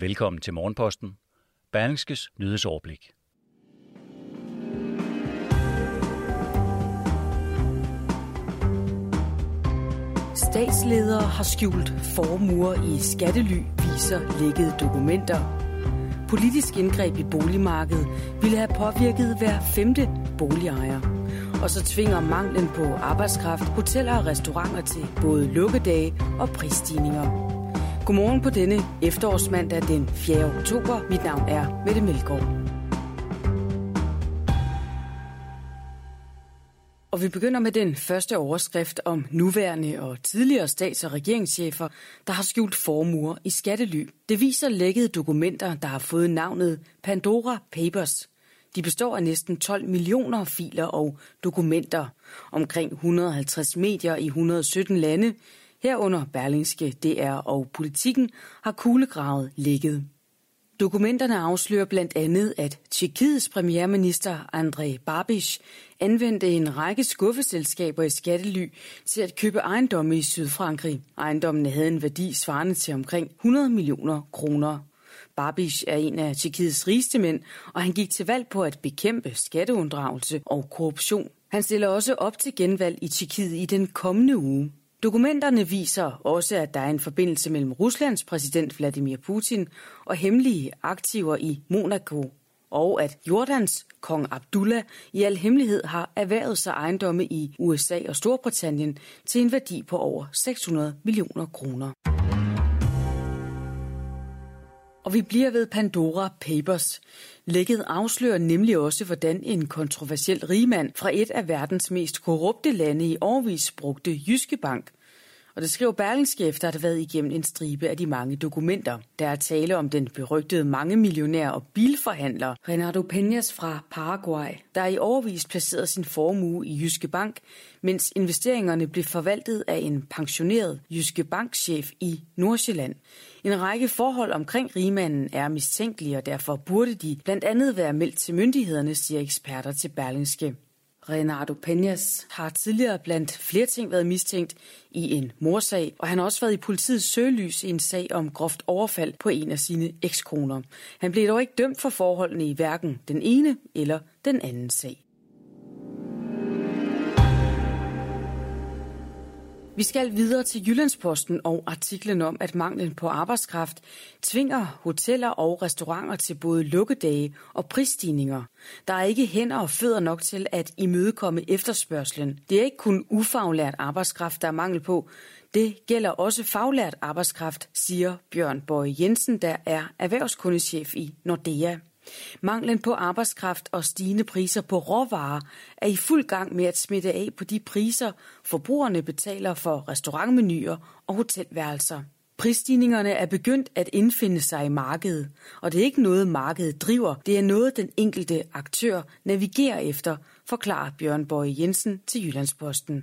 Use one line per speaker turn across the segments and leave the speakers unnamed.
Velkommen til Morgenposten. Berlingskes nyhedsoverblik.
Statsledere har skjult formuer i skattely, viser lækkede dokumenter. Politisk indgreb i boligmarkedet ville have påvirket hver femte boligejer. Og så tvinger manglen på arbejdskraft hoteller og restauranter til både lukkedage og prisstigninger. Godmorgen på denne efterårsmandag den 4. oktober. Mit navn er Mette Melgaard. Og vi begynder med den første overskrift om nuværende og tidligere stats- og regeringschefer, der har skjult formuer i skattely. Det viser lækkede dokumenter, der har fået navnet Pandora Papers. De består af næsten 12 millioner filer og dokumenter, omkring 150 medier i 117 lande, herunder Berlingske, DR og Politikken, har kuglegravet ligget. Dokumenterne afslører blandt andet, at Tjekkiets premierminister Andrej Babiš anvendte en række skuffeselskaber i skattely til at købe ejendomme i Sydfrankrig. Ejendommene havde en værdi svarende til omkring 100 millioner kroner. Babiš er en af Tjekkiets rigeste mænd, og han gik til valg på at bekæmpe skatteunddragelse og korruption. Han stiller også op til genvalg i Tjekkiet i den kommende uge. Dokumenterne viser også, at der er en forbindelse mellem Ruslands præsident Vladimir Putin og hemmelige aktiver i Monaco, og at Jordans kong Abdullah i al hemmelighed har erhvervet sig ejendomme i USA og Storbritannien til en værdi på over 600 millioner kroner. Og vi bliver ved Pandora Papers. Lækket afslører nemlig også, hvordan en kontroversiel rigmand fra et af verdens mest korrupte lande i årvis brugte Jyske Bank og det skriver Berlingske efter at have været igennem en stribe af de mange dokumenter. Der er tale om den berygtede mange millionær og bilforhandler Renato Peñas fra Paraguay, der i overvis placerede sin formue i Jyske Bank, mens investeringerne blev forvaltet af en pensioneret Jyske Bankchef i Nordsjælland. En række forhold omkring rigmanden er mistænkelige, og derfor burde de blandt andet være meldt til myndighederne, siger eksperter til Berlingske. Renato Peñas har tidligere blandt flere ting været mistænkt i en morsag, og han har også været i politiets søgelys i en sag om groft overfald på en af sine ekskoner. Han blev dog ikke dømt for forholdene i hverken den ene eller den anden sag. Vi skal videre til Jyllandsposten og artiklen om, at manglen på arbejdskraft tvinger hoteller og restauranter til både lukkedage og prisstigninger. Der er ikke hænder og fødder nok til at imødekomme efterspørgselen. Det er ikke kun ufaglært arbejdskraft, der er mangel på. Det gælder også faglært arbejdskraft, siger Bjørn Bøje Jensen, der er erhvervskundechef i Nordea. Manglen på arbejdskraft og stigende priser på råvarer er i fuld gang med at smitte af på de priser, forbrugerne betaler for restaurantmenuer og hotelværelser. Prisstigningerne er begyndt at indfinde sig i markedet, og det er ikke noget, markedet driver. Det er noget, den enkelte aktør navigerer efter, forklarer Bjørn Borg Jensen til Jyllandsposten.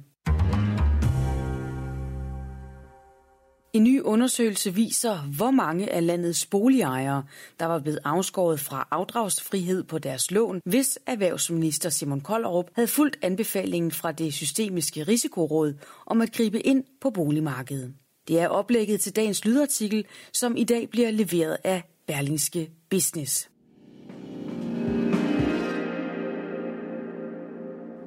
En ny undersøgelse viser, hvor mange af landets boligejere, der var blevet afskåret fra afdragsfrihed på deres lån, hvis erhvervsminister Simon Koldrup havde fulgt anbefalingen fra det systemiske risikoråd om at gribe ind på boligmarkedet. Det er oplægget til dagens lydartikel, som i dag bliver leveret af Berlingske Business.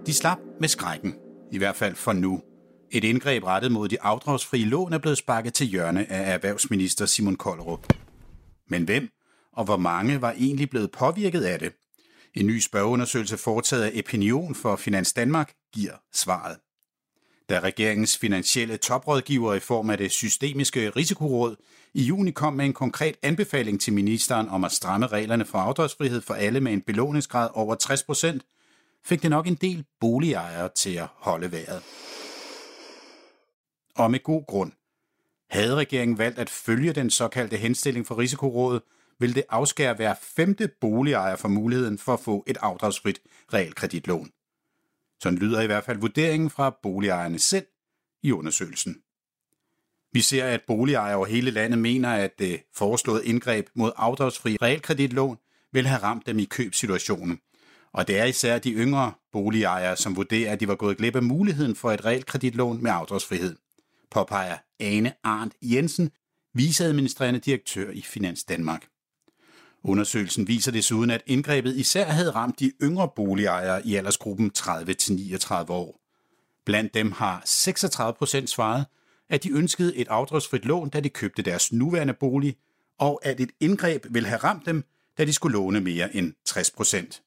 De slap med skrækken, i hvert fald for nu. Et indgreb rettet mod de afdragsfrie lån er blevet sparket til hjørne af erhvervsminister Simon Kollerup. Men hvem og hvor mange var egentlig blevet påvirket af det? En ny spørgeundersøgelse foretaget af Opinion for Finans Danmark giver svaret. Da regeringens finansielle toprådgiver i form af det systemiske risikoråd i juni kom med en konkret anbefaling til ministeren om at stramme reglerne for afdragsfrihed for alle med en belåningsgrad over 60%, fik det nok en del boligejere til at holde vejret og med god grund. Havde regeringen valgt at følge den såkaldte henstilling fra Risikorådet, ville det afskære hver femte boligejer for muligheden for at få et afdragsfrit realkreditlån. Sådan lyder i hvert fald vurderingen fra boligejerne selv i undersøgelsen. Vi ser, at boligejere over hele landet mener, at det foreslåede indgreb mod afdragsfri realkreditlån vil have ramt dem i købsituationen. Og det er især de yngre boligejere, som vurderer, at de var gået glip af muligheden for et realkreditlån med afdragsfrihed, påpeger Ane Arndt Jensen, viceadministrerende direktør i Finans Danmark. Undersøgelsen viser desuden, at indgrebet især havde ramt de yngre boligejere i aldersgruppen 30-39 år. Blandt dem har 36 procent svaret, at de ønskede et afdragsfrit lån, da de købte deres nuværende bolig, og at et indgreb ville have ramt dem, da de skulle låne mere end 60 procent.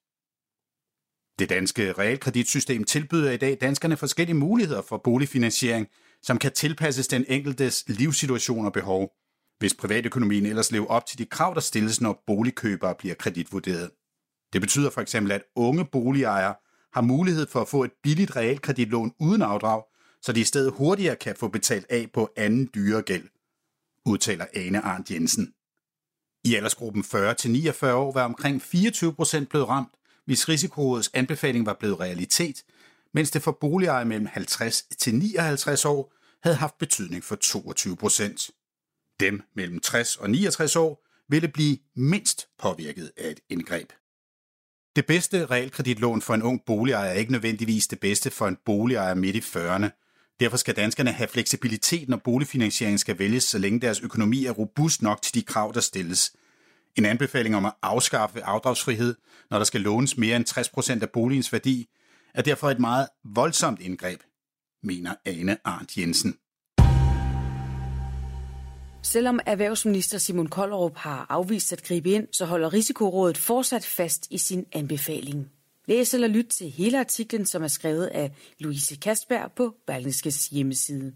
Det danske realkreditsystem tilbyder i dag danskerne forskellige muligheder for boligfinansiering, som kan tilpasses den enkeltes livssituation og behov, hvis privatøkonomien ellers lever op til de krav, der stilles, når boligkøbere bliver kreditvurderet. Det betyder for eksempel, at unge boligejere har mulighed for at få et billigt realkreditlån uden afdrag, så de i stedet hurtigere kan få betalt af på anden dyre gæld, udtaler Ane Arndt Jensen. I aldersgruppen 40-49 år var omkring 24 procent blevet ramt, hvis risikorådets anbefaling var blevet realitet, mens det for boligejere mellem 50 til 59 år havde haft betydning for 22 procent. Dem mellem 60 og 69 år ville blive mindst påvirket af et indgreb. Det bedste realkreditlån for en ung boligejer er ikke nødvendigvis det bedste for en boligejer midt i 40'erne. Derfor skal danskerne have fleksibilitet, når boligfinansieringen skal vælges, så længe deres økonomi er robust nok til de krav, der stilles. En anbefaling om at afskaffe afdragsfrihed, når der skal lånes mere end 60% af boligens værdi, er derfor et meget voldsomt indgreb, mener Ane Arndt Jensen.
Selvom erhvervsminister Simon Kollerup har afvist at gribe ind, så holder Risikorådet fortsat fast i sin anbefaling. Læs eller lyt til hele artiklen, som er skrevet af Louise Kastberg på Berlingskes hjemmeside.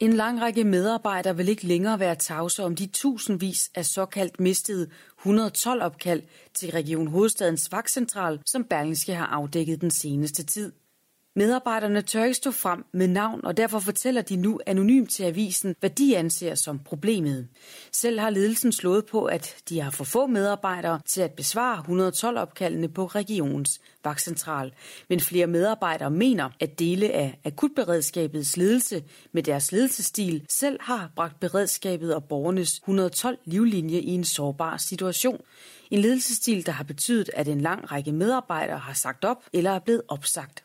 En lang række medarbejdere vil ikke længere være tavse om de tusindvis af såkaldt mistede 112-opkald til Region Hovedstadens Vagtcentral, som Berlingske har afdækket den seneste tid. Medarbejderne tør ikke stå frem med navn, og derfor fortæller de nu anonymt til avisen, hvad de anser som problemet. Selv har ledelsen slået på, at de har for få medarbejdere til at besvare 112-opkaldene på regionens vagtcentral. Men flere medarbejdere mener, at dele af akutberedskabets ledelse med deres ledelsestil selv har bragt beredskabet og borgernes 112 livlinje i en sårbar situation. En ledelsesstil, der har betydet, at en lang række medarbejdere har sagt op eller er blevet opsagt.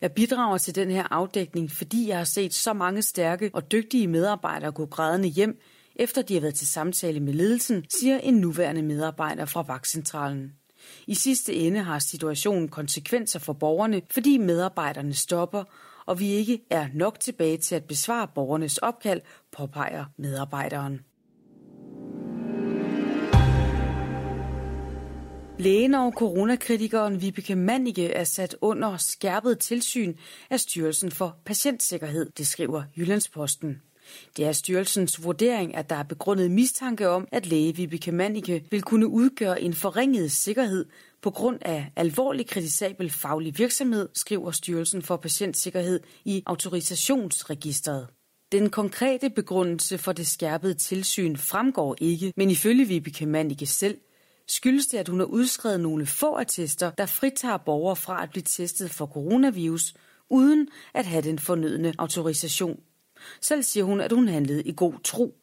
Jeg bidrager til den her afdækning, fordi jeg har set så mange stærke og dygtige medarbejdere gå grædende hjem, efter de har været til samtale med ledelsen, siger en nuværende medarbejder fra vagtcentralen. I sidste ende har situationen konsekvenser for borgerne, fordi medarbejderne stopper, og vi ikke er nok tilbage til at besvare borgernes opkald, påpeger medarbejderen. Lægen og coronakritikeren Vibeke Mannicke er sat under skærpet tilsyn af Styrelsen for Patientsikkerhed, det skriver Jyllandsposten. Det er styrelsens vurdering, at der er begrundet mistanke om, at læge Vibeke Mannicke vil kunne udgøre en forringet sikkerhed på grund af alvorlig kritisabel faglig virksomhed, skriver Styrelsen for Patientsikkerhed i autorisationsregisteret. Den konkrete begrundelse for det skærpede tilsyn fremgår ikke, men ifølge Vibeke Mannicke selv skyldes det, at hun har udskrevet nogle få attester, der fritager borgere fra at blive testet for coronavirus, uden at have den fornødne autorisation. Selv siger hun, at hun handlede i god tro.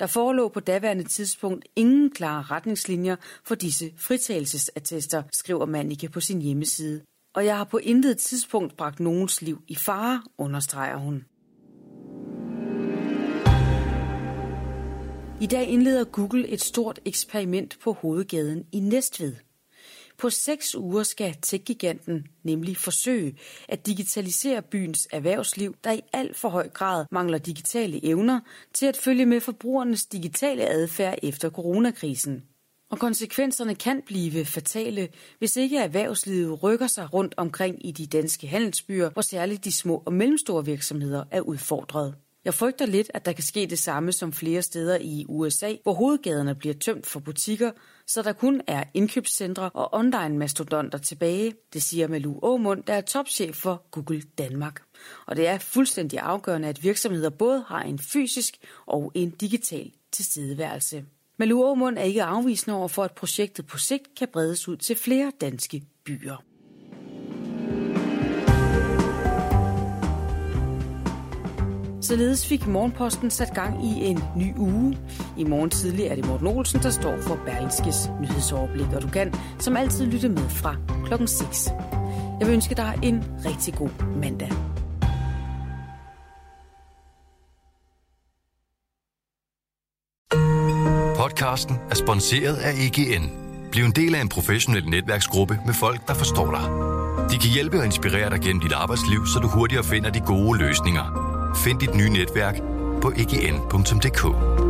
Der forelå på daværende tidspunkt ingen klare retningslinjer for disse fritagelsesattester, skriver Mannike på sin hjemmeside. Og jeg har på intet tidspunkt bragt nogens liv i fare, understreger hun. I dag indleder Google et stort eksperiment på hovedgaden i Næstved. På seks uger skal tech-giganten nemlig forsøge at digitalisere byens erhvervsliv, der i alt for høj grad mangler digitale evner til at følge med forbrugernes digitale adfærd efter coronakrisen. Og konsekvenserne kan blive fatale, hvis ikke erhvervslivet rykker sig rundt omkring i de danske handelsbyer, hvor særligt de små og mellemstore virksomheder er udfordret. Jeg frygter lidt, at der kan ske det samme som flere steder i USA, hvor hovedgaderne bliver tømt for butikker, så der kun er indkøbscentre og online-mastodonter tilbage, det siger Malu Aumund, der er topchef for Google Danmark. Og det er fuldstændig afgørende, at virksomheder både har en fysisk og en digital tilstedeværelse. Malu Aumund er ikke afvisende over for, at projektet på sigt kan bredes ud til flere danske byer. Således fik Morgenposten sat gang i en ny uge. I morgen tidlig er det Morten Olsen, der står for Berlingskes nyhedsoverblik, og du kan som altid lytte med fra klokken 6. Jeg vil ønske dig en rigtig god mandag.
Podcasten er sponsoreret af EGN. Bliv en del af en professionel netværksgruppe med folk, der forstår dig. De kan hjælpe og inspirere dig gennem dit arbejdsliv, så du hurtigere finder de gode løsninger. Find dit nye netværk på egn.dk.